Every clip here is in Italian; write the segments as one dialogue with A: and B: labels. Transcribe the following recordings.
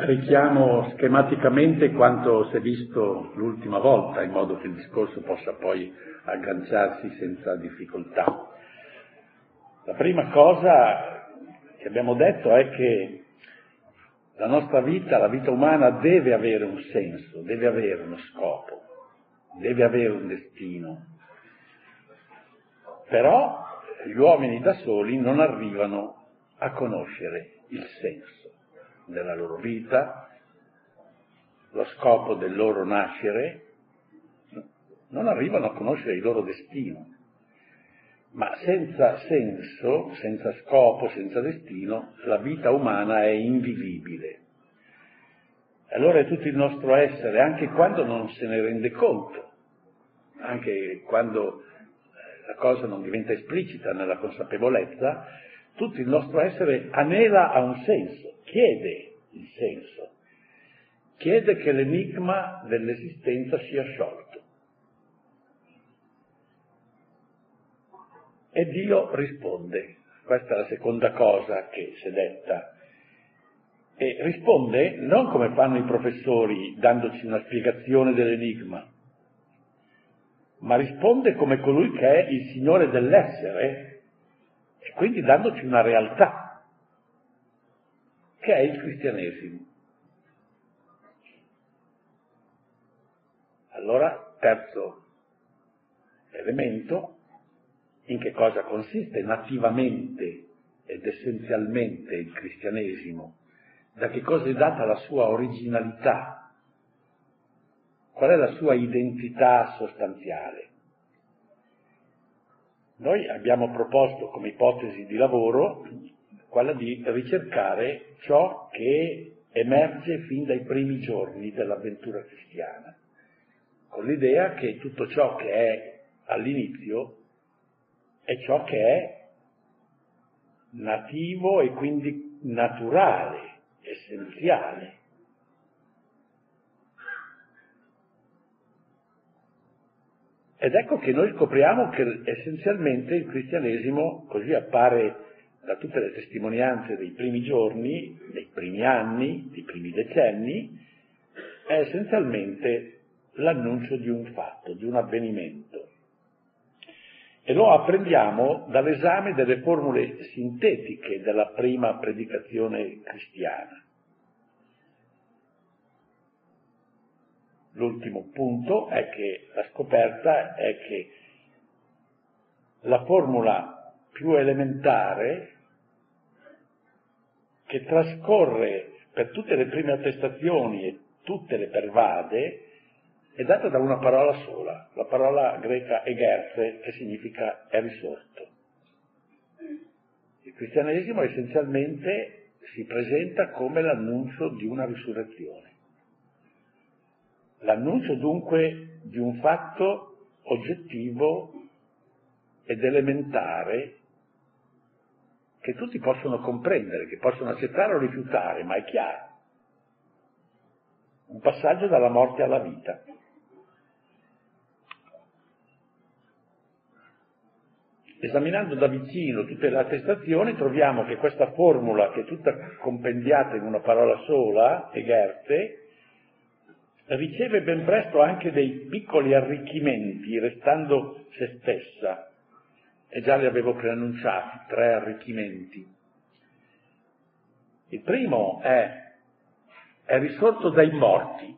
A: Richiamo schematicamente quanto si è visto l'ultima volta, in modo che il discorso possa poi agganciarsi senza difficoltà. La prima cosa che abbiamo detto è che la nostra vita, la vita umana deve avere un senso, deve avere uno scopo, deve avere un destino. Però gli uomini da soli non arrivano a conoscere il senso della loro vita, lo scopo del loro nascere, non arrivano a conoscere il loro destino. Ma senza senso, senza scopo, senza destino, la vita umana è invivibile. Allora è tutto il nostro essere, anche quando non se ne rende conto, anche quando eh, la cosa non diventa esplicita nella consapevolezza, tutto il nostro essere anela a un senso, chiede il senso, chiede che l'enigma dell'esistenza sia sciolto. E Dio risponde. Questa è la seconda cosa che si è detta. E risponde non come fanno i professori dandoci una spiegazione dell'enigma, ma risponde come colui che è il Signore dell'essere e quindi dandoci una realtà, che è il cristianesimo. Allora, terzo elemento, in che cosa consiste nativamente ed essenzialmente il cristianesimo, da che cosa è data la sua originalità, qual è la sua identità sostanziale. Noi abbiamo proposto come ipotesi di lavoro quella di ricercare ciò che emerge fin dai primi giorni dell'avventura cristiana, con l'idea che tutto ciò che è all'inizio è ciò che è nativo e quindi naturale, essenziale. Ed ecco che noi scopriamo che essenzialmente il cristianesimo, così appare da tutte le testimonianze dei primi giorni, dei primi anni, dei primi decenni, è essenzialmente l'annuncio di un fatto, di un avvenimento. E lo apprendiamo dall'esame delle formule sintetiche della prima predicazione cristiana. L'ultimo punto è che la scoperta è che la formula più elementare che trascorre per tutte le prime attestazioni e tutte le pervade è data da una parola sola, la parola greca egerze, che significa è risorto. Il cristianesimo essenzialmente si presenta come l'annuncio di una risurrezione. L'annuncio dunque di un fatto oggettivo ed elementare che tutti possono comprendere, che possono accettare o rifiutare, ma è chiaro. Un passaggio dalla morte alla vita. Esaminando da vicino tutte le attestazioni troviamo che questa formula, che è tutta compendiata in una parola sola, Egerte, riceve ben presto anche dei piccoli arricchimenti, restando se stessa. E già li avevo preannunciati, tre arricchimenti. Il primo è, è risorto dai morti.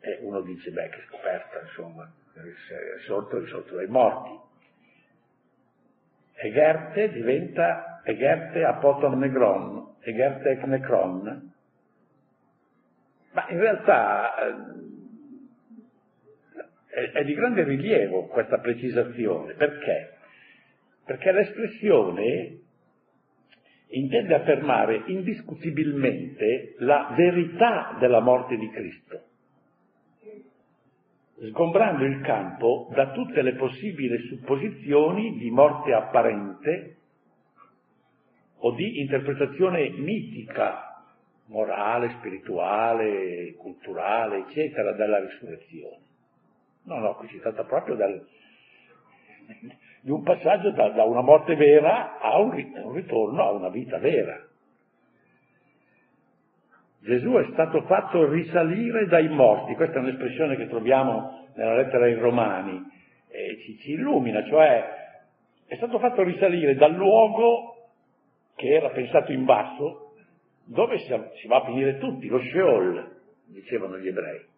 A: E uno dice, beh, che scoperta, insomma, è risorto, è risorto dai morti. Egerte diventa Egerte apoton negron, Egerte ec necron. Ma in realtà eh, è, è di grande rilievo questa precisazione. Perché? Perché l'espressione intende affermare indiscutibilmente la verità della morte di Cristo sgombrando il campo da tutte le possibili supposizioni di morte apparente o di interpretazione mitica, morale, spirituale, culturale, eccetera, della risurrezione. No, no, qui si tratta proprio del, di un passaggio da, da, una morte vera a un, un ritorno a una vita vera. Gesù è stato fatto risalire dai morti, questa è un'espressione che troviamo nella lettera ai Romani, e ci, ci illumina, cioè è stato fatto risalire dal luogo che era pensato in basso, dove si, si va a finire tutti, lo Sheol, dicevano gli ebrei.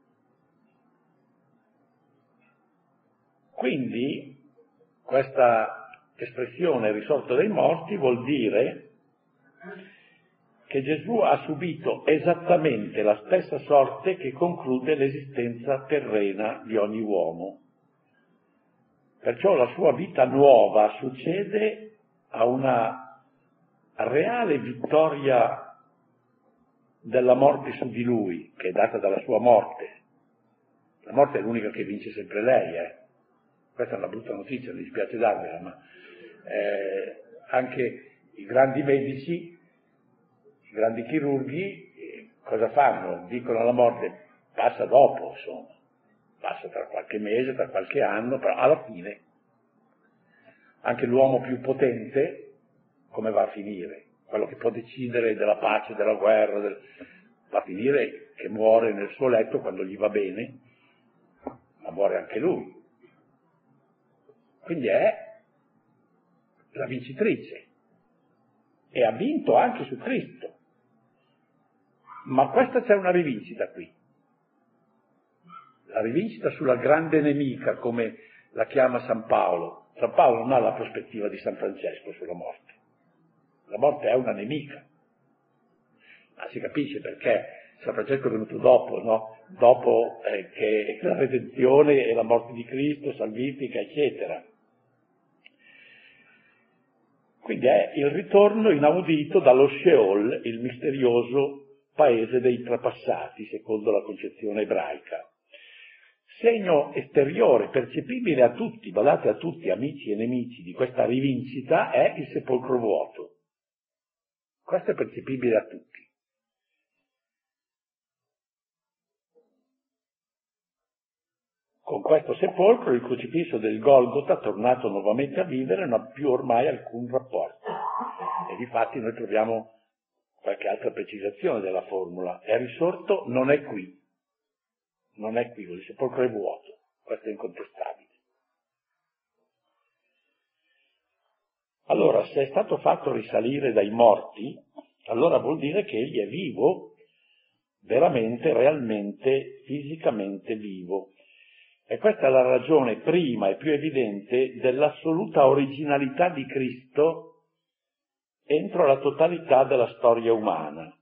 A: Quindi questa espressione risorto dai morti vuol dire che Gesù ha subito esattamente la stessa sorte che conclude l'esistenza terrena di ogni uomo. Perciò la sua vita nuova succede a una reale vittoria della morte su di lui, che è data dalla sua morte. La morte è l'unica che vince sempre lei, eh. Questa è una brutta notizia, mi dispiace darvela, ma eh, anche i grandi medici, i grandi chirurghi, eh, cosa fanno? Dicono alla morte, passa dopo, insomma, passa tra qualche mese, tra qualche anno, però alla fine anche l'uomo più potente come va a finire? Quello che può decidere della pace, della guerra, del... va a finire che muore nel suo letto quando gli va bene, ma muore anche lui. Quindi è la vincitrice e ha vinto anche su Cristo. Ma questa c'è una rivincita qui. La rivincita sulla grande nemica, come la chiama San Paolo. San Paolo non ha la prospettiva di San Francesco sulla morte. La morte è una nemica. Ma si capisce perché San Francesco è venuto dopo, no? Dopo eh, che la redenzione e la morte di Cristo, salvifica, eccetera. Quindi è il ritorno inaudito dallo Sheol, il misterioso paese dei trapassati, secondo la concezione ebraica. Segno esteriore, percepibile a tutti, badate a tutti, amici e nemici, di questa rivincita è il sepolcro vuoto. Questo è percepibile a tutti. Con questo sepolcro il crocifisso del Golgota, tornato nuovamente a vivere, non ha più ormai alcun rapporto. E difatti noi troviamo qualche altra precisazione della formula. È risorto, non è qui. Non è qui, il sepolcro è vuoto. Questo è incontestabile. Allora, se è stato fatto risalire dai morti, allora vuol dire che egli è vivo, veramente, realmente, fisicamente vivo. E questa è la ragione prima e più evidente dell'assoluta originalità di Cristo entro la totalità della storia umana.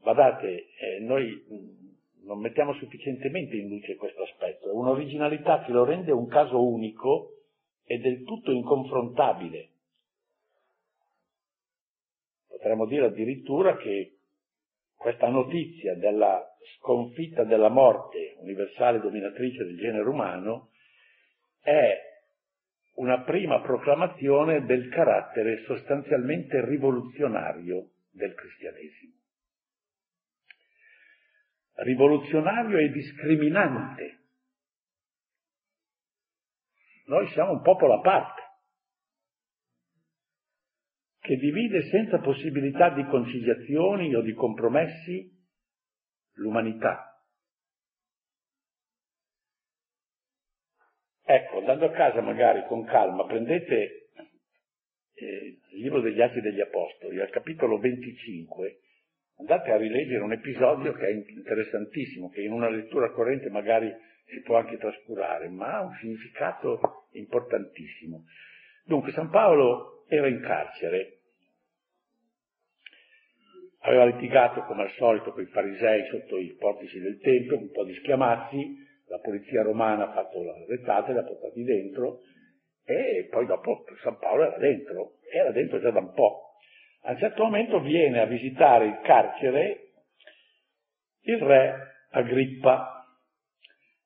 A: Guardate, eh, noi mm, non mettiamo sufficientemente in luce questo aspetto, è un'originalità che lo rende un caso unico e del tutto inconfrontabile. Potremmo dire addirittura che questa notizia della sconfitta della morte universale dominatrice del genere umano è una prima proclamazione del carattere sostanzialmente rivoluzionario del cristianesimo. Rivoluzionario e discriminante. Noi siamo un popolo a parte, che divide senza possibilità di conciliazioni o di compromessi l'umanità. Ecco, andando a casa magari con calma, prendete eh, il libro degli Atti degli Apostoli, al capitolo 25, andate a rileggere un episodio che è interessantissimo, che in una lettura corrente magari si può anche trascurare, ma ha un significato importantissimo. Dunque, San Paolo era in carcere aveva litigato come al solito con i farisei sotto i portici del Tempio, un po' di schiamazzi, la polizia romana ha fatto la rettata, li ha portati dentro e poi dopo San Paolo era dentro, era dentro già da un po'. A un certo momento viene a visitare il carcere il re Agrippa,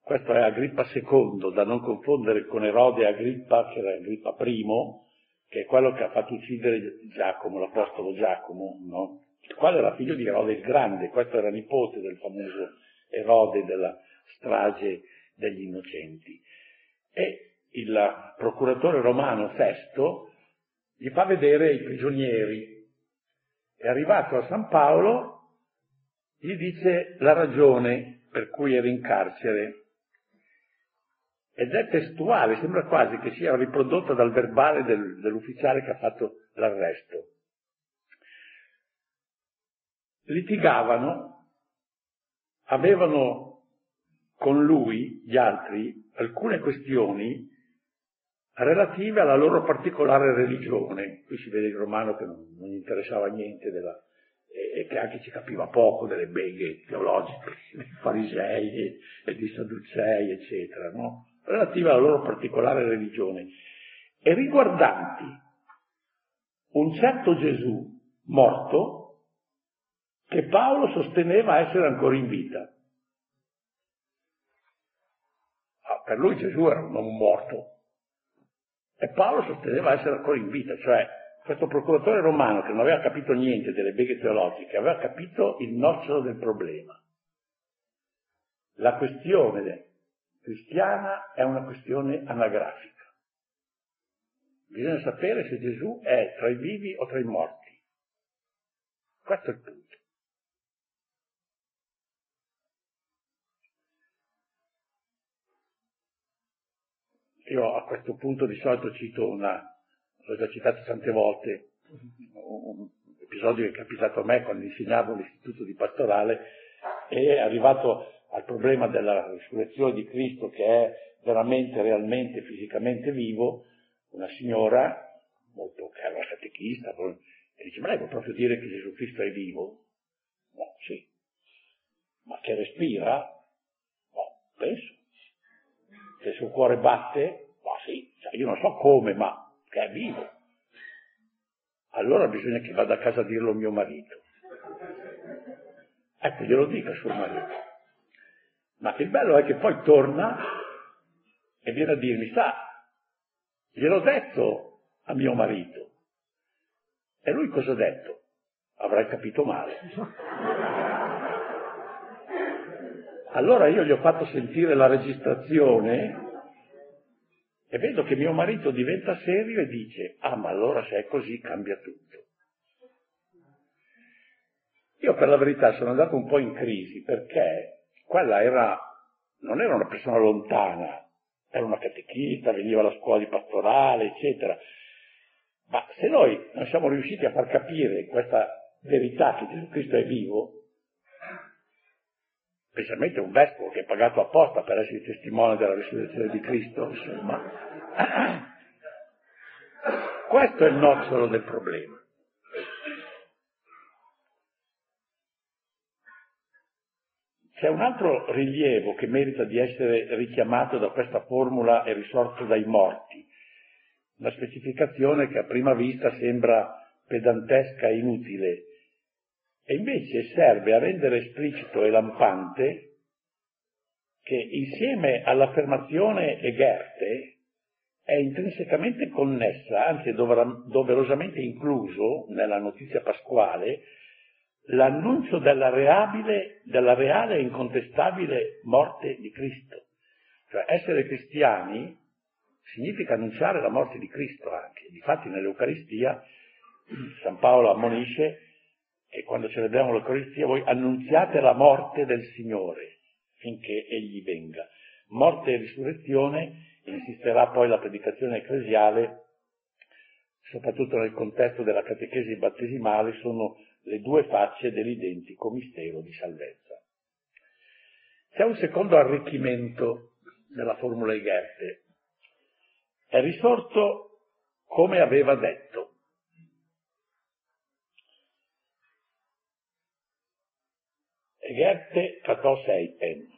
A: questo è Agrippa II, da non confondere con Erode Agrippa, che era Agrippa I, che è quello che ha fatto uccidere Giacomo, l'apostolo Giacomo, no? Il quale era figlio di Erode il Grande, questo era nipote del famoso Erode della strage degli innocenti. E il procuratore romano Sesto gli fa vedere i prigionieri. È arrivato a San Paolo gli dice la ragione per cui era in carcere. Ed è testuale, sembra quasi che sia riprodotta dal verbale del, dell'ufficiale che ha fatto l'arresto. Litigavano, avevano con lui, gli altri, alcune questioni relative alla loro particolare religione. Qui si vede il romano che non, non gli interessava niente della, e che anche ci capiva poco delle beghe teologiche, dei farisei e dei sadducei, eccetera, no? relative alla loro particolare religione, e riguardanti un certo Gesù morto che Paolo sosteneva essere ancora in vita. Ah, per lui Gesù era un uomo morto e Paolo sosteneva essere ancora in vita, cioè questo procuratore romano che non aveva capito niente delle beghe teologiche, aveva capito il nocciolo del problema. La questione cristiana è una questione anagrafica. Bisogna sapere se Gesù è tra i vivi o tra i morti. Questo è il punto. Io a questo punto di solito cito una, l'ho già citato tante volte, un episodio che è capitato a me quando insegnavo all'istituto di pastorale, è arrivato al problema della risurrezione di Cristo che è veramente, realmente, fisicamente vivo, una signora, molto, una catechista, e dice, ma lei può proprio dire che Gesù Cristo è vivo? No, sì. Ma che respira? No, penso. Che il suo cuore batte? Ma sì, cioè, io non so come, ma che è vivo. Allora bisogna che vada a casa a dirlo mio marito. Ecco, glielo dica suo marito. Ma il bello è che poi torna e viene a dirmi, sa, gliel'ho detto a mio marito. E lui cosa ha detto? Avrai capito male. Allora io gli ho fatto sentire la registrazione e vedo che mio marito diventa serio e dice, ah ma allora se è così cambia tutto. Io per la verità sono andato un po' in crisi perché quella era, non era una persona lontana, era una catechista, veniva alla scuola di pastorale, eccetera. Ma se noi non siamo riusciti a far capire questa verità che Gesù Cristo è vivo, specialmente un vescovo che è pagato apposta per essere testimone della risurrezione di Cristo, insomma. Questo è il nocciolo del problema. C'è un altro rilievo che merita di essere richiamato da questa formula e risorto dai morti, una specificazione che a prima vista sembra pedantesca e inutile, e invece serve a rendere esplicito e lampante che insieme all'affermazione Egerte è intrinsecamente connessa, anzi doverosamente incluso nella notizia pasquale, l'annuncio della, reabile, della reale e incontestabile morte di Cristo. Cioè essere cristiani significa annunciare la morte di Cristo anche. Difatti nell'Eucaristia San Paolo ammonisce e quando celebriamo l'Eucaristia voi annunziate la morte del Signore finché Egli venga. Morte e risurrezione, insisterà poi la predicazione ecclesiale, soprattutto nel contesto della catechesi battesimale, sono le due facce dell'identico mistero di salvezza. C'è un secondo arricchimento della formula di Goethe. È risorto come aveva detto. Goethe catò Seipen.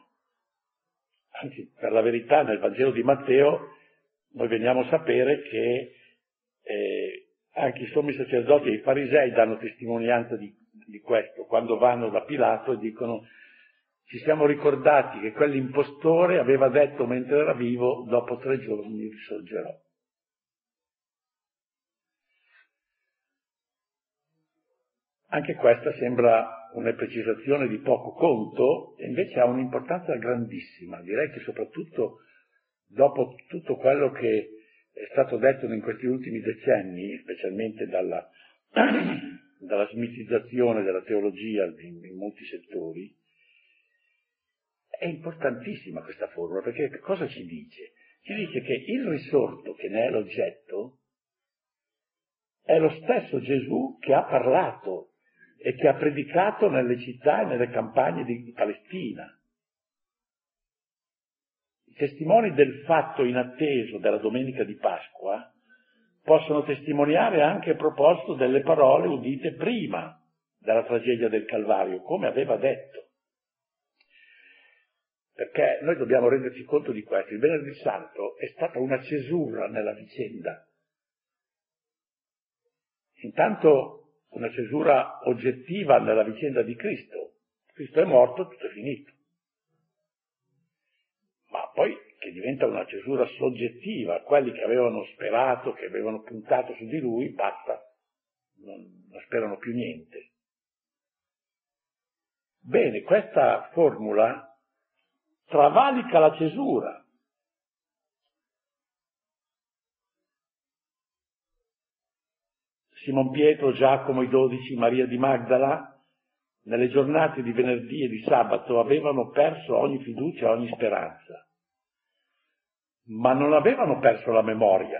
A: Anzi, per la verità, nel Vangelo di Matteo noi veniamo a sapere che eh, anche i sommi sacerdoti e i farisei danno testimonianza di, di questo, quando vanno da Pilato e dicono ci siamo ricordati che quell'impostore aveva detto mentre era vivo, dopo tre giorni risorgerò. Anche questa sembra una precisazione di poco conto invece ha un'importanza grandissima. Direi che soprattutto dopo tutto quello che è stato detto in questi ultimi decenni, specialmente dalla, dalla smitizzazione della teologia in, in molti settori, è importantissima questa formula, perché cosa ci dice? Ci dice che il risorto che ne è l'oggetto è lo stesso Gesù che ha parlato e che ha predicato nelle città e nelle campagne di Palestina. I testimoni del fatto inatteso della domenica di Pasqua possono testimoniare anche a proposito delle parole udite prima della tragedia del Calvario, come aveva detto. Perché noi dobbiamo renderci conto di questo. Il venerdì santo è stata una cesura nella vicenda. Intanto una cesura oggettiva nella vicenda di Cristo. Cristo è morto, tutto è finito. Ma poi che diventa una cesura soggettiva, quelli che avevano sperato, che avevano puntato su di lui, basta, non, non sperano più niente. Bene, questa formula travalica la cesura. Simon Pietro, Giacomo, i dodici, Maria di Magdala, nelle giornate di venerdì e di sabato avevano perso ogni fiducia, ogni speranza, ma non avevano perso la memoria.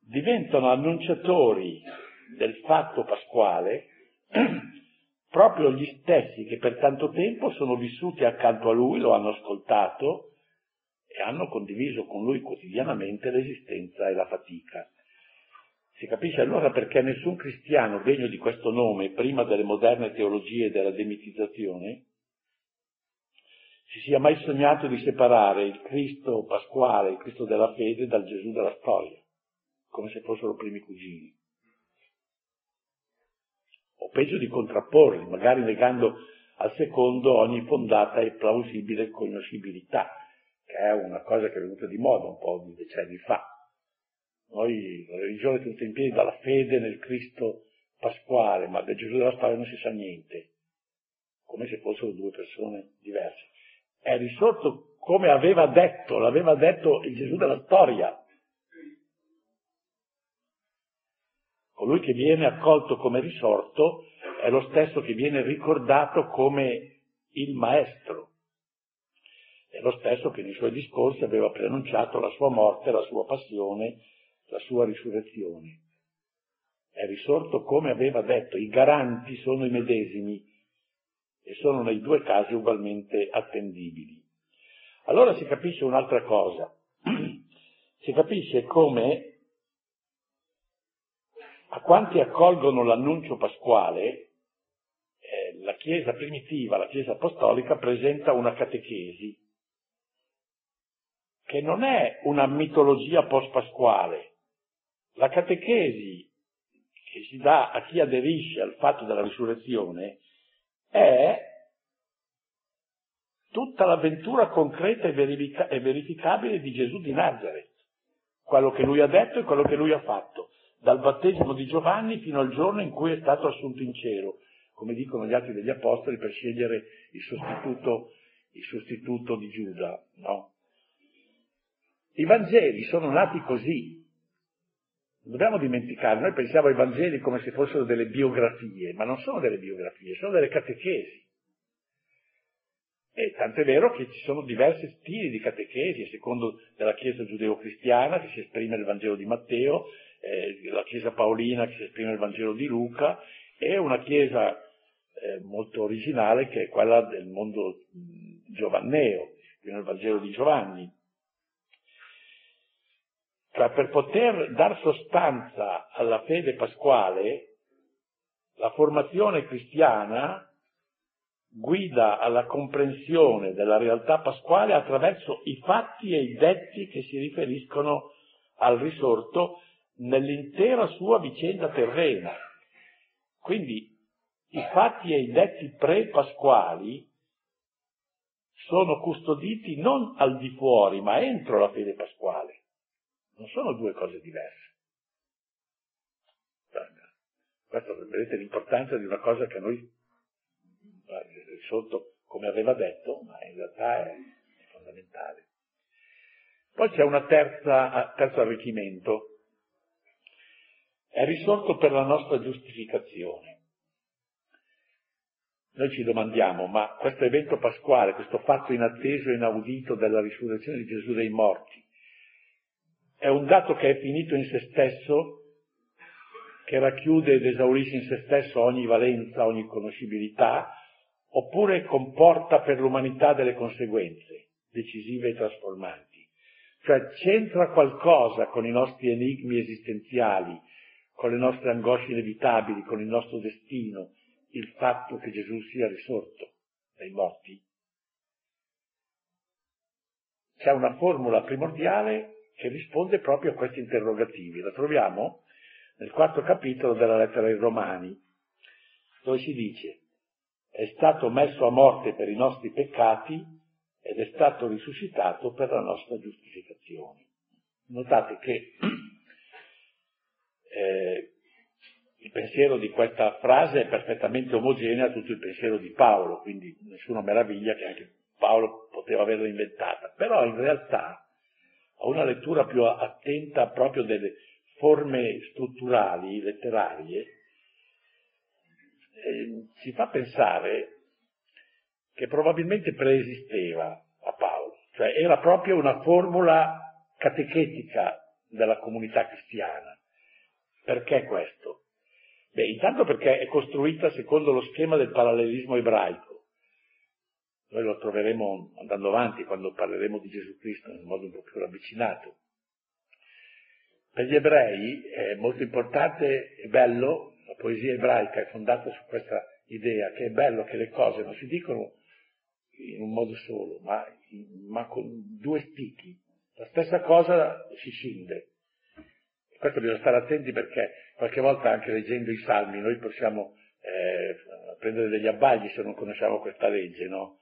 A: Diventano annunciatori del fatto pasquale proprio gli stessi che per tanto tempo sono vissuti accanto a lui, lo hanno ascoltato e hanno condiviso con lui quotidianamente l'esistenza e la fatica. Si capisce allora perché nessun cristiano degno di questo nome, prima delle moderne teologie della demitizzazione, si sia mai sognato di separare il Cristo pasquale, il Cristo della fede, dal Gesù della storia, come se fossero primi cugini o peggio di contrapporli, magari negando al secondo ogni fondata e plausibile conoscibilità, che è una cosa che è venuta di moda un po' di decenni fa. Noi, la religione è tutta in piedi dalla fede nel Cristo pasquale, ma del Gesù della storia non si sa niente, come se fossero due persone diverse. È risorto come aveva detto, l'aveva detto il Gesù della storia, Colui che viene accolto come risorto è lo stesso che viene ricordato come il maestro. È lo stesso che nei suoi discorsi aveva preannunciato la sua morte, la sua passione, la sua risurrezione. È risorto come aveva detto, i garanti sono i medesimi e sono nei due casi ugualmente attendibili. Allora si capisce un'altra cosa, si capisce come a quanti accolgono l'annuncio pasquale, eh, la Chiesa primitiva, la Chiesa apostolica, presenta una catechesi, che non è una mitologia post-pasquale. La catechesi che si dà a chi aderisce al fatto della risurrezione è tutta l'avventura concreta e, verifica- e verificabile di Gesù di Nazareth, quello che lui ha detto e quello che lui ha fatto dal battesimo di Giovanni fino al giorno in cui è stato assunto in cielo, come dicono gli atti degli apostoli, per scegliere il sostituto, il sostituto di Giuda. No? I Vangeli sono nati così. Non dobbiamo dimenticare, noi pensiamo ai Vangeli come se fossero delle biografie, ma non sono delle biografie, sono delle catechesi. E tanto è vero che ci sono diversi stili di catechesi, a secondo della Chiesa giudeo-cristiana, che si esprime nel Vangelo di Matteo, eh, la Chiesa Paolina che si esprime nel Vangelo di Luca e una Chiesa eh, molto originale che è quella del mondo giovanneo, nel Vangelo di Giovanni. Cioè, per poter dar sostanza alla fede pasquale, la formazione cristiana guida alla comprensione della realtà pasquale attraverso i fatti e i detti che si riferiscono al risorto nell'intera sua vicenda terrena. Quindi i fatti e i detti pre-pasquali sono custoditi non al di fuori, ma entro la fede pasquale. Non sono due cose diverse. Questo vedete l'importanza di una cosa che noi sotto come aveva detto, ma in realtà è fondamentale. Poi c'è un terzo arricchimento è risorto per la nostra giustificazione. Noi ci domandiamo, ma questo evento pasquale, questo fatto inatteso e inaudito della risurrezione di Gesù dai morti, è un dato che è finito in se stesso, che racchiude ed esaurisce in se stesso ogni valenza, ogni conoscibilità, oppure comporta per l'umanità delle conseguenze decisive e trasformanti. Cioè c'entra qualcosa con i nostri enigmi esistenziali, con le nostre angosce inevitabili, con il nostro destino, il fatto che Gesù sia risorto dai morti? C'è una formula primordiale che risponde proprio a questi interrogativi. La troviamo nel quarto capitolo della lettera ai Romani, dove si dice è stato messo a morte per i nostri peccati ed è stato risuscitato per la nostra giustificazione. Notate che eh, il pensiero di questa frase è perfettamente omogeneo a tutto il pensiero di Paolo, quindi nessuna meraviglia che anche Paolo poteva averla inventata, però in realtà a una lettura più attenta proprio delle forme strutturali, letterarie, eh, ci fa pensare che probabilmente preesisteva a Paolo, cioè era proprio una formula catechetica della comunità cristiana. Perché questo? Beh, intanto perché è costruita secondo lo schema del parallelismo ebraico. Noi lo troveremo andando avanti quando parleremo di Gesù Cristo in modo un po' più ravvicinato. Per gli ebrei è molto importante e bello, la poesia ebraica è fondata su questa idea che è bello che le cose non si dicono in un modo solo, ma, ma con due spicchi. La stessa cosa si scinde. Questo bisogna stare attenti perché qualche volta anche leggendo i salmi noi possiamo eh, prendere degli abbagli se non conosciamo questa legge, no?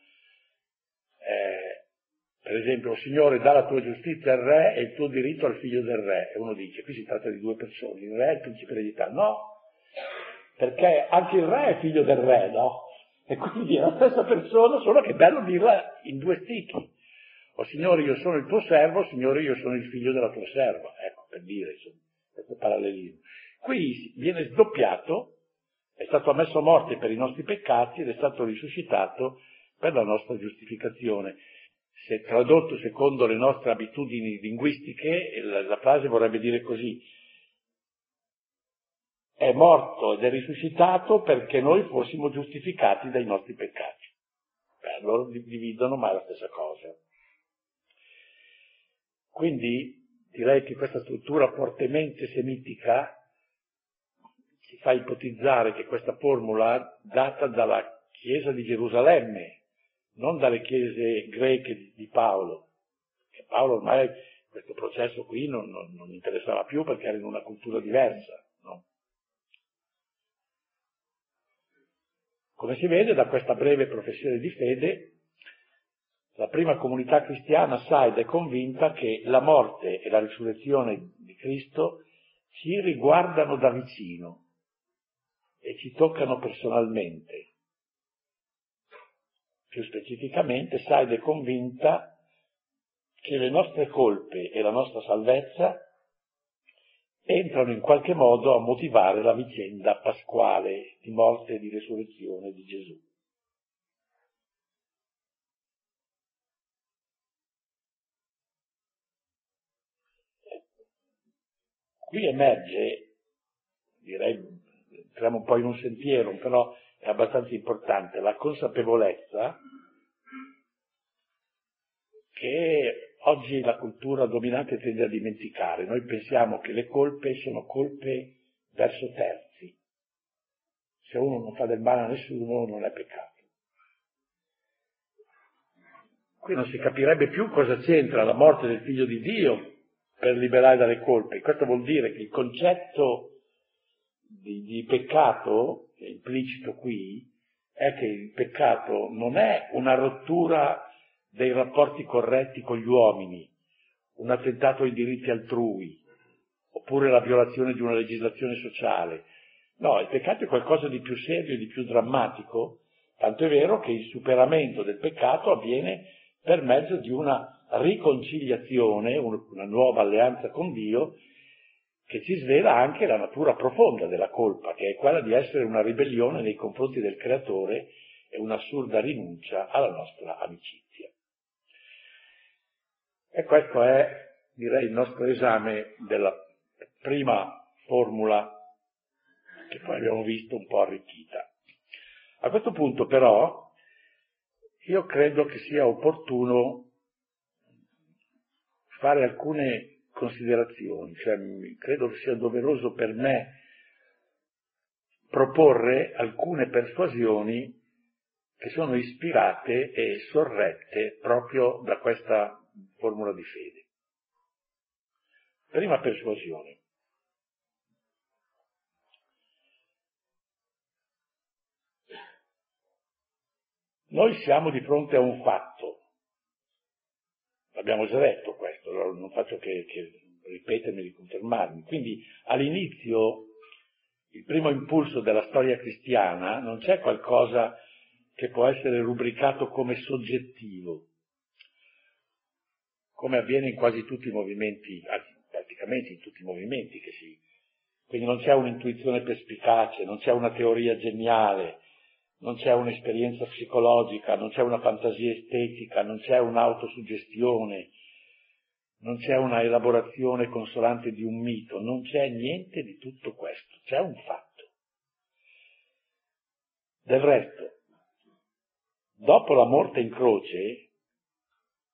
A: Per esempio, Signore, dà la tua giustizia al re e il tuo diritto al figlio del re. E uno dice, qui si tratta di due persone, il re e il principe d'Italia. No, perché anche il re è figlio del re, no? E quindi è la stessa persona, solo che è bello dirla in due stili. O Signore, io sono il tuo servo, Signore, io sono il figlio della tua serva. Ecco, per dire, insomma, questo parallelismo. Qui viene sdoppiato, è stato ammesso a morte per i nostri peccati ed è stato risuscitato per la nostra giustificazione se tradotto secondo le nostre abitudini linguistiche, la, la frase vorrebbe dire così, è morto ed è risuscitato perché noi fossimo giustificati dai nostri peccati. Beh, loro dividono, ma è la stessa cosa. Quindi direi che questa struttura fortemente semitica ci fa ipotizzare che questa formula, data dalla Chiesa di Gerusalemme, non dalle chiese greche di Paolo, che Paolo ormai questo processo qui non, non, non interessava più perché era in una cultura diversa. No? Come si vede da questa breve professione di fede, la prima comunità cristiana sa ed è convinta che la morte e la risurrezione di Cristo ci riguardano da vicino e ci toccano personalmente più specificamente, sa ed è convinta che le nostre colpe e la nostra salvezza entrano in qualche modo a motivare la vicenda pasquale di morte e di resurrezione di Gesù. Qui emerge, direi, entriamo un po' in un sentiero, però è abbastanza importante, la consapevolezza che oggi la cultura dominante tende a dimenticare. Noi pensiamo che le colpe sono colpe verso terzi. Se uno non fa del male a nessuno non è peccato. Qui non si capirebbe più cosa c'entra la morte del figlio di Dio per liberare dalle colpe. Questo vuol dire che il concetto di, di peccato implicito qui è che il peccato non è una rottura dei rapporti corretti con gli uomini, un attentato ai diritti altrui, oppure la violazione di una legislazione sociale. No, il peccato è qualcosa di più serio e di più drammatico, tanto è vero che il superamento del peccato avviene per mezzo di una riconciliazione, una nuova alleanza con Dio, che ci svela anche la natura profonda della colpa, che è quella di essere una ribellione nei confronti del creatore e un'assurda rinuncia alla nostra amicizia. E questo è, direi, il nostro esame della prima formula che poi abbiamo visto un po' arricchita. A questo punto però io credo che sia opportuno fare alcune considerazioni, cioè credo sia doveroso per me proporre alcune persuasioni che sono ispirate e sorrette proprio da questa formula di fede. Prima persuasione. Noi siamo di fronte a un fatto, Abbiamo già detto questo, non faccio che, che ripetermi, riconfermarmi. Quindi all'inizio il primo impulso della storia cristiana non c'è qualcosa che può essere rubricato come soggettivo, come avviene in quasi tutti i movimenti, praticamente in tutti i movimenti che si... Quindi non c'è un'intuizione perspicace, non c'è una teoria geniale, non c'è un'esperienza psicologica, non c'è una fantasia estetica, non c'è un'autosuggestione, non c'è una elaborazione consolante di un mito, non c'è niente di tutto questo, c'è un fatto. Del resto, dopo la morte in croce,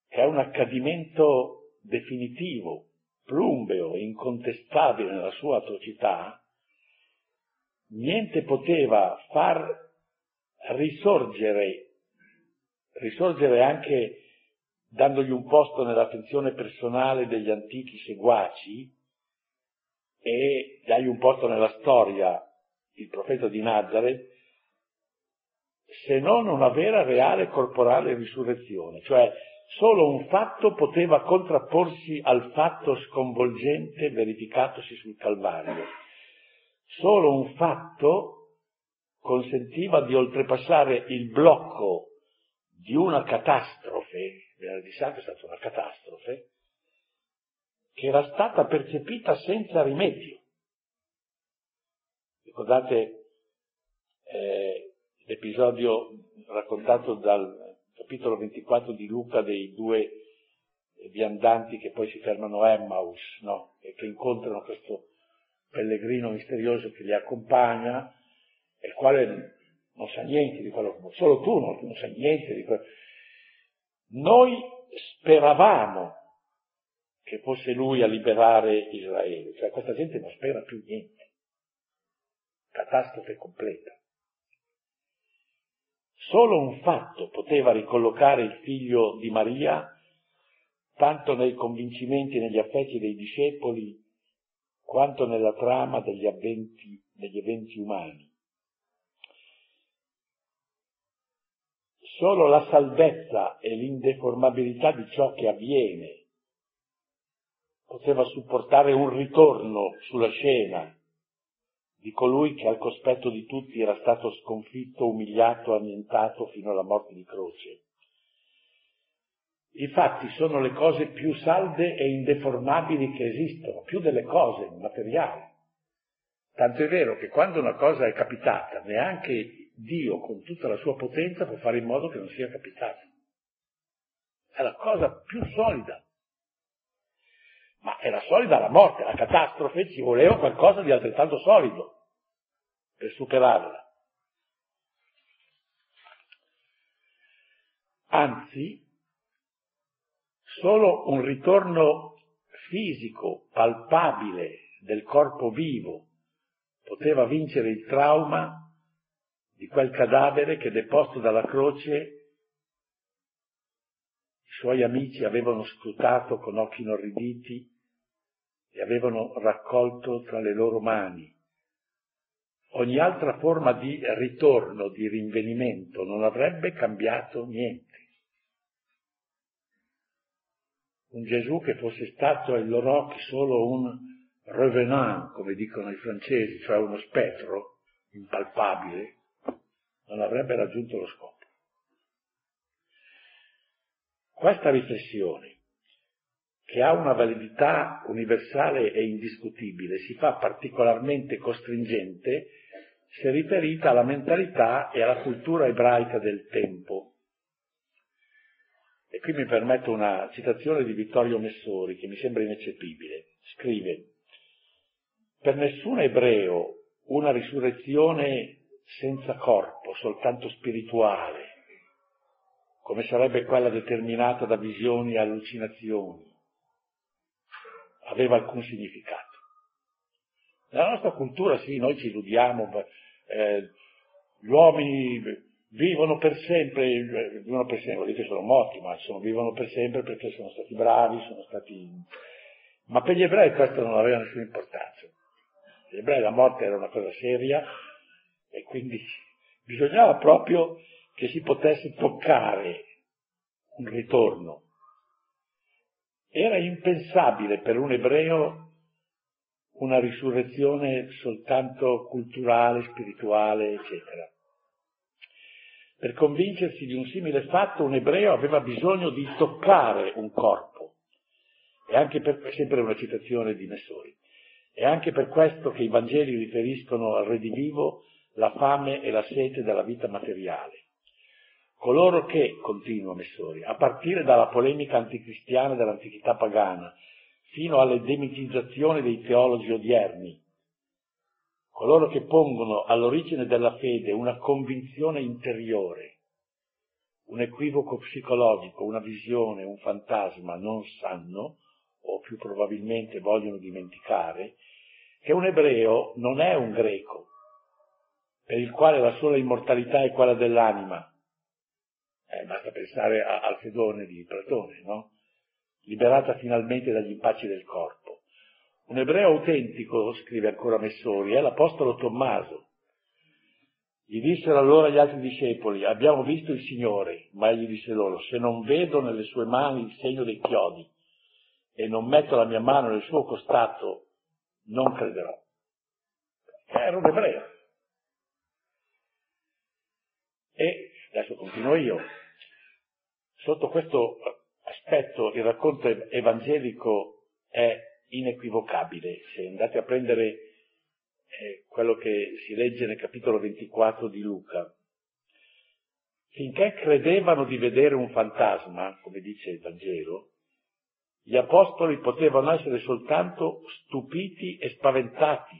A: che è un accadimento definitivo, plumbeo, incontestabile nella sua atrocità, niente poteva far risorgere, risorgere anche dandogli un posto nell'attenzione personale degli antichi seguaci e dagli un posto nella storia, il profeta di Nazareth, se non una vera, reale, corporale risurrezione, cioè solo un fatto poteva contrapporsi al fatto sconvolgente verificatosi sul Calvario. Solo un fatto consentiva di oltrepassare il blocco di una catastrofe, venerdì santo è stata una catastrofe, che era stata percepita senza rimedio. Ricordate eh, l'episodio raccontato dal capitolo 24 di Luca dei due viandanti che poi si fermano a Emmaus, no? E che incontrano questo pellegrino misterioso che li accompagna il quale non sa niente di quello solo tu non, non sai niente di quello. Noi speravamo che fosse lui a liberare Israele, cioè questa gente non spera più niente. Catastrofe completa. Solo un fatto poteva ricollocare il figlio di Maria, tanto nei convincimenti e negli affetti dei discepoli, quanto nella trama degli, avventi, degli eventi umani. Solo la salvezza e l'indeformabilità di ciò che avviene poteva supportare un ritorno sulla scena di colui che al cospetto di tutti era stato sconfitto, umiliato, annientato fino alla morte di croce. I fatti sono le cose più salde e indeformabili che esistono, più delle cose materiali. Tanto è vero che quando una cosa è capitata, neanche Dio con tutta la sua potenza può fare in modo che non sia capitato. È la cosa più solida. Ma era solida la morte, la catastrofe, ci voleva qualcosa di altrettanto solido per superarla. Anzi, solo un ritorno fisico, palpabile del corpo vivo poteva vincere il trauma di quel cadavere che deposto dalla croce i suoi amici avevano scrutato con occhi inorriditi e avevano raccolto tra le loro mani. Ogni altra forma di ritorno, di rinvenimento non avrebbe cambiato niente. Un Gesù che fosse stato ai loro occhi solo un revenant, come dicono i francesi, cioè uno spettro impalpabile, non avrebbe raggiunto lo scopo. Questa riflessione, che ha una validità universale e indiscutibile, si fa particolarmente costringente se riferita alla mentalità e alla cultura ebraica del tempo. E qui mi permetto una citazione di Vittorio Messori che mi sembra ineccepibile. Scrive, per nessun ebreo una risurrezione senza corpo, soltanto spirituale, come sarebbe quella determinata da visioni e allucinazioni, aveva alcun significato. Nella nostra cultura sì, noi ci illudiamo, eh, gli uomini vivono per sempre, vivono per sempre, che sono morti, ma sono, vivono per sempre perché sono stati bravi, sono stati... Ma per gli ebrei questo non aveva nessuna importanza. Per gli ebrei la morte era una cosa seria e quindi bisognava proprio che si potesse toccare un ritorno. Era impensabile per un ebreo una risurrezione soltanto culturale, spirituale, eccetera. Per convincersi di un simile fatto un ebreo aveva bisogno di toccare un corpo. E anche per, sempre una citazione di Messori. È anche per questo che i Vangeli riferiscono al redivivo la fame e la sete della vita materiale. Coloro che, continua Messori, a partire dalla polemica anticristiana dell'antichità pagana fino alle demitizzazioni dei teologi odierni, coloro che pongono all'origine della fede una convinzione interiore, un equivoco psicologico, una visione, un fantasma, non sanno, o più probabilmente vogliono dimenticare, che un ebreo non è un greco, per il quale la sola immortalità è quella dell'anima. Eh, basta pensare a, al Fedone di Platone, no? Liberata finalmente dagli impacci del corpo. Un ebreo autentico, scrive ancora Messori, è l'apostolo Tommaso. Gli dissero allora gli altri discepoli, abbiamo visto il Signore, ma egli disse loro, se non vedo nelle sue mani il segno dei chiodi e non metto la mia mano nel suo costato, non crederò. Era un ebreo. E adesso continuo io. Sotto questo aspetto il racconto evangelico è inequivocabile. Se andate a prendere eh, quello che si legge nel capitolo 24 di Luca, finché credevano di vedere un fantasma, come dice il Vangelo, gli apostoli potevano essere soltanto stupiti e spaventati,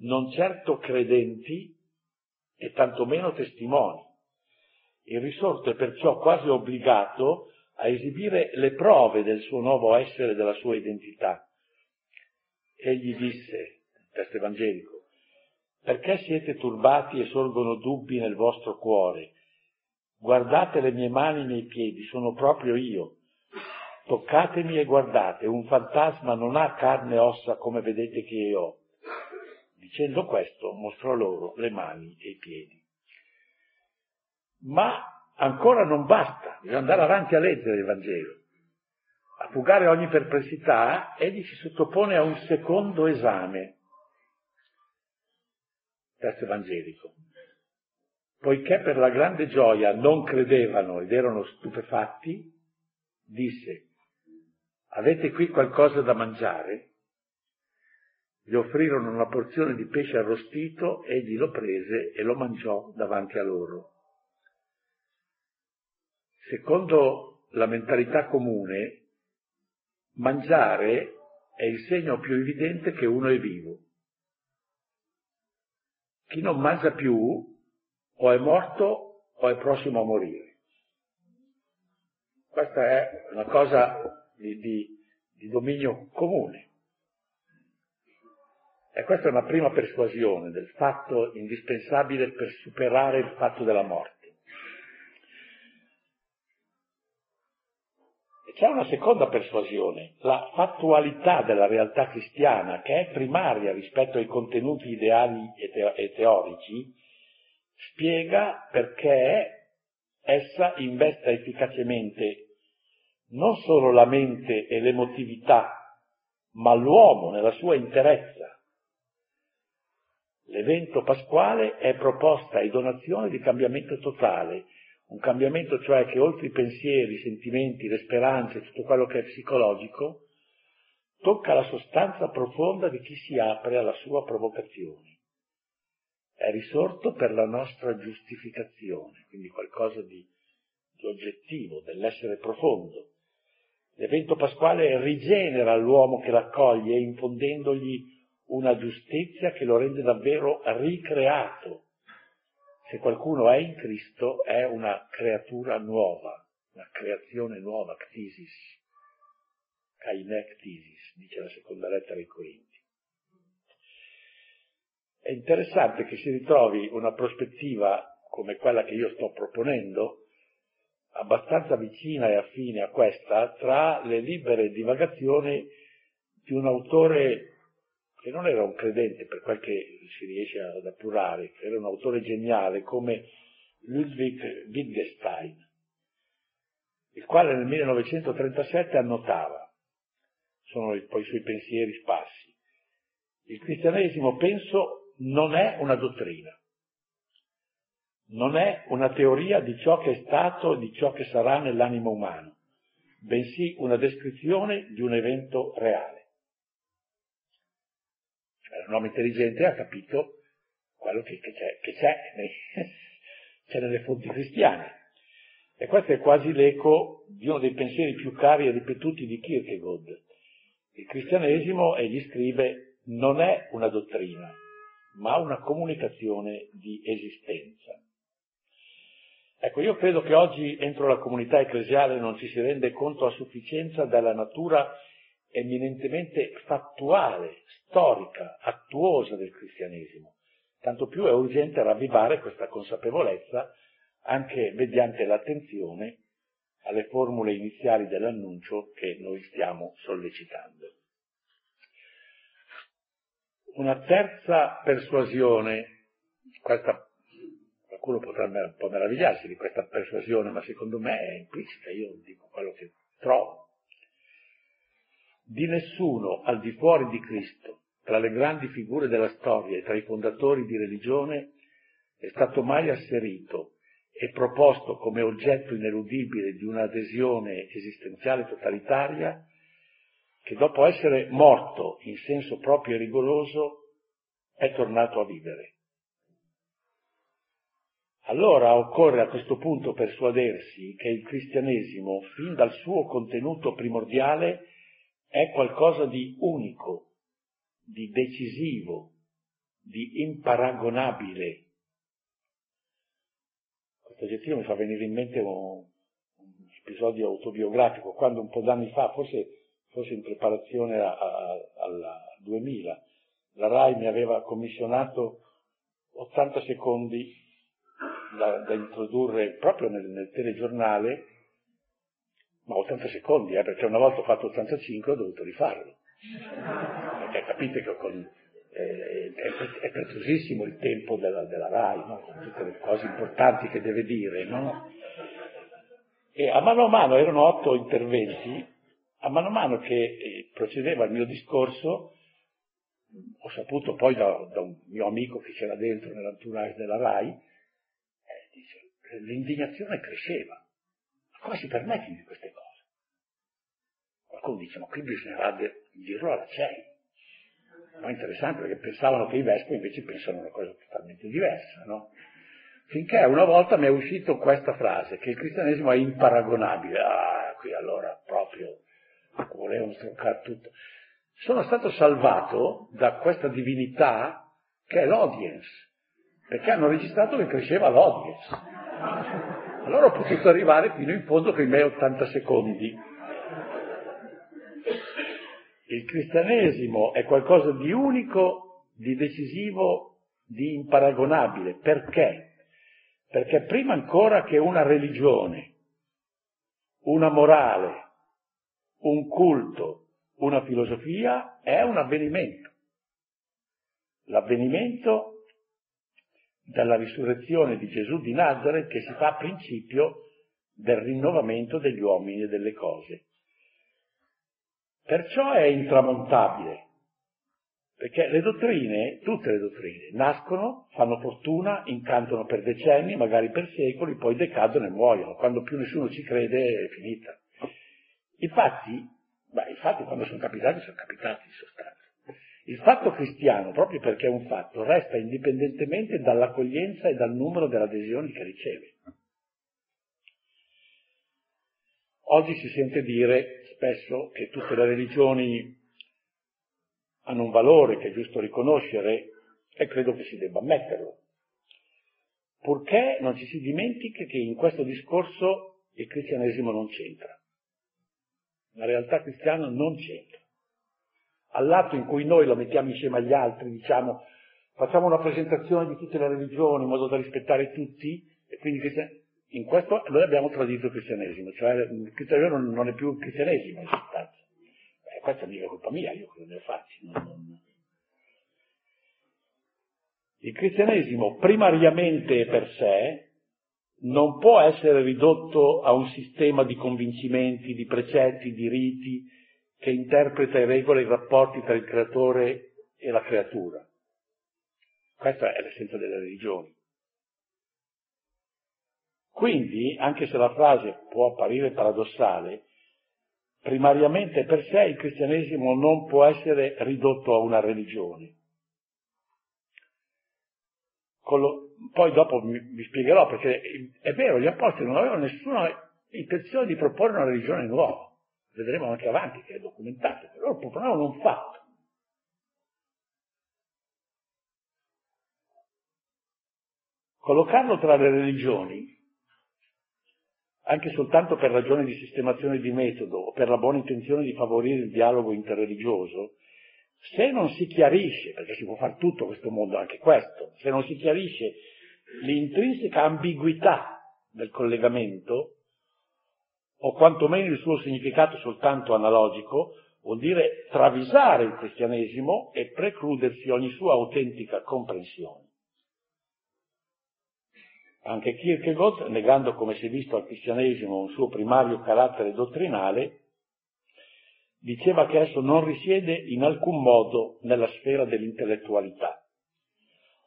A: non certo credenti e tantomeno testimoni. Il risorto è perciò quasi obbligato a esibire le prove del suo nuovo essere della sua identità. Egli disse, testo evangelico, perché siete turbati e sorgono dubbi nel vostro cuore? Guardate le mie mani e i miei piedi, sono proprio io. Toccatemi e guardate, un fantasma non ha carne e ossa come vedete che io ho. Dicendo questo, mostrò loro le mani e i piedi. Ma ancora non basta, bisogna andare avanti a leggere il Vangelo. A fugare ogni perplessità, egli si sottopone a un secondo esame. Testo evangelico. Poiché per la grande gioia non credevano ed erano stupefatti, disse, avete qui qualcosa da mangiare? Gli offrirono una porzione di pesce arrostito, egli lo prese e lo mangiò davanti a loro. Secondo la mentalità comune, mangiare è il segno più evidente che uno è vivo. Chi non mangia più o è morto o è prossimo a morire. Questa è una cosa di, di, di dominio comune. E questa è una prima persuasione del fatto indispensabile per superare il fatto della morte. C'è una seconda persuasione, la fattualità della realtà cristiana, che è primaria rispetto ai contenuti ideali e, teo- e teorici, spiega perché essa investa efficacemente non solo la mente e l'emotività, ma l'uomo nella sua interezza. L'evento pasquale è proposta e donazione di cambiamento totale, un cambiamento cioè che oltre i pensieri, i sentimenti, le speranze, tutto quello che è psicologico, tocca la sostanza profonda di chi si apre alla sua provocazione. È risorto per la nostra giustificazione, quindi qualcosa di, di oggettivo, dell'essere profondo. L'evento pasquale rigenera l'uomo che l'accoglie, infondendogli una giustizia che lo rende davvero ricreato. Se qualcuno è in Cristo è una creatura nuova, una creazione nuova, ctisis kainectisis, dice la seconda lettera ai Corinti. È interessante che si ritrovi una prospettiva come quella che io sto proponendo, abbastanza vicina e affine a questa, tra le libere divagazioni di un autore che non era un credente, per quel che si riesce ad appurare, era un autore geniale come Ludwig Wittgenstein, il quale nel 1937 annotava sono poi i suoi pensieri sparsi. Il cristianesimo, penso, non è una dottrina, non è una teoria di ciò che è stato e di ciò che sarà nell'animo umano, bensì una descrizione di un evento reale. Cioè, un uomo intelligente ha capito quello che, che c'è, che c'è, c'è nelle fonti cristiane. E questo è quasi l'eco di uno dei pensieri più cari e ripetuti di Kierkegaard, il cristianesimo, egli scrive, non è una dottrina, ma una comunicazione di esistenza. Ecco, io credo che oggi entro la comunità ecclesiale non ci si rende conto a sufficienza della natura eminentemente fattuale, storica, attuosa del cristianesimo. Tanto più è urgente ravvivare questa consapevolezza anche mediante l'attenzione alle formule iniziali dell'annuncio che noi stiamo sollecitando. Una terza persuasione, questa, qualcuno potrebbe un po' meravigliarsi di questa persuasione, ma secondo me è implicita, io dico quello che trovo. Di nessuno al di fuori di Cristo, tra le grandi figure della storia e tra i fondatori di religione, è stato mai asserito e proposto come oggetto ineludibile di un'adesione esistenziale totalitaria, che dopo essere morto in senso proprio e rigoroso è tornato a vivere. Allora occorre a questo punto persuadersi che il cristianesimo, fin dal suo contenuto primordiale, è qualcosa di unico, di decisivo, di imparagonabile, questo aggettivo mi fa venire in mente un, un episodio autobiografico, quando un po' d'anni fa, forse, forse in preparazione al 2000, la RAI mi aveva commissionato 80 secondi da, da introdurre proprio nel, nel, telegiornale, ma 80 secondi, eh, perché una volta ho fatto 85 ho dovuto rifarlo. Perché capite che con eh, è, è, preziosissimo il tempo della, della RAI, no? con tutte le cose importanti che deve dire, no? E a mano a mano erano otto interventi, a mano a mano che eh, procedeva il mio discorso, ho saputo poi da, da, un mio amico che c'era dentro nell'entourage della RAI, eh, dice, l'indignazione cresceva. Ma come si permette di queste cose? Qualcuno dice, ma qui bisognerà dirlo alla CEI no? interessante perché pensavano che i vescovi invece pensano una cosa totalmente diversa, no? Finché una volta mi è uscito questa frase, che il cristianesimo è imparagonabile. Ah, qui allora proprio volevano stroncare tutto. Sono stato salvato da questa divinità che è l'audience, perché hanno registrato che cresceva l'audience. Allora ho potuto arrivare fino in fondo con i miei 80 secondi il cristianesimo è qualcosa di unico, di decisivo, di imparagonabile. Perché? Perché prima ancora che una religione, una morale, un culto, una filosofia, è un avvenimento. L'avvenimento della risurrezione di Gesù di Nazareth che si fa principio del rinnovamento degli uomini e delle cose. Perciò è intramontabile, perché le dottrine, tutte le dottrine, nascono, fanno fortuna, incantano per decenni, magari per secoli, poi decadono e muoiono. Quando più nessuno ci crede è finita. Infatti, Beh, i fatti quando sono capitati sono capitati in sostanza. Il fatto cristiano, proprio perché è un fatto, resta indipendentemente dall'accoglienza e dal numero delle adesioni che riceve. Oggi si sente dire spesso che tutte le religioni hanno un valore che è giusto riconoscere e credo che si debba ammetterlo, purché non ci si dimentichi che in questo discorso il cristianesimo non c'entra. La realtà cristiana non c'entra. All'atto in cui noi lo mettiamo insieme agli altri, diciamo, facciamo una presentazione di tutte le religioni in modo da rispettare tutti, e quindi in questo noi abbiamo tradito il cristianesimo, cioè il cristianesimo non è più il cristianesimo in sostanza. Beh, questa è mica colpa mia, io cosa ne faccio? Non, non... Il cristianesimo primariamente per sé non può essere ridotto a un sistema di convincimenti, di precetti, di riti che interpreta e regola i rapporti tra il creatore e la creatura. Questa è l'essenza delle religioni. Quindi, anche se la frase può apparire paradossale, primariamente per sé il cristianesimo non può essere ridotto a una religione. Lo, poi dopo mi, spiegherò perché è vero, gli apostoli non avevano nessuna intenzione di proporre una religione nuova, vedremo anche avanti che è documentato, loro proponevano un fatto. Collocarlo tra le religioni anche soltanto per ragioni di sistemazione di metodo o per la buona intenzione di favorire il dialogo interreligioso, se non si chiarisce, perché si può fare tutto questo mondo, anche questo, se non si chiarisce l'intrinseca ambiguità del collegamento, o quantomeno il suo significato soltanto analogico, vuol dire travisare il cristianesimo e precludersi ogni sua autentica comprensione. Anche Kierkegaard, negando come si è visto al cristianesimo un suo primario carattere dottrinale, diceva che esso non risiede in alcun modo nella sfera dell'intellettualità.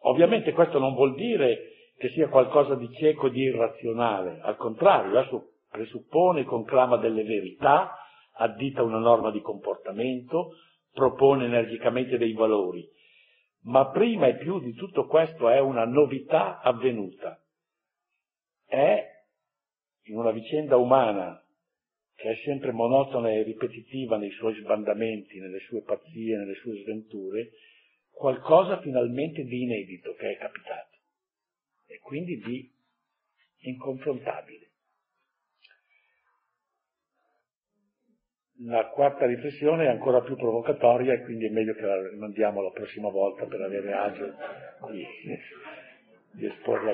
A: Ovviamente questo non vuol dire che sia qualcosa di cieco, di irrazionale, al contrario, esso presuppone e conclama delle verità, addita una norma di comportamento, propone energicamente dei valori, ma prima e più di tutto questo è una novità avvenuta, è in una vicenda umana che è sempre monotona e ripetitiva nei suoi sbandamenti, nelle sue pazzie, nelle sue sventure, qualcosa finalmente di inedito che è capitato. E quindi di inconfrontabile. La quarta riflessione è ancora più provocatoria e quindi è meglio che la rimandiamo la prossima volta per avere agio di, di esporla.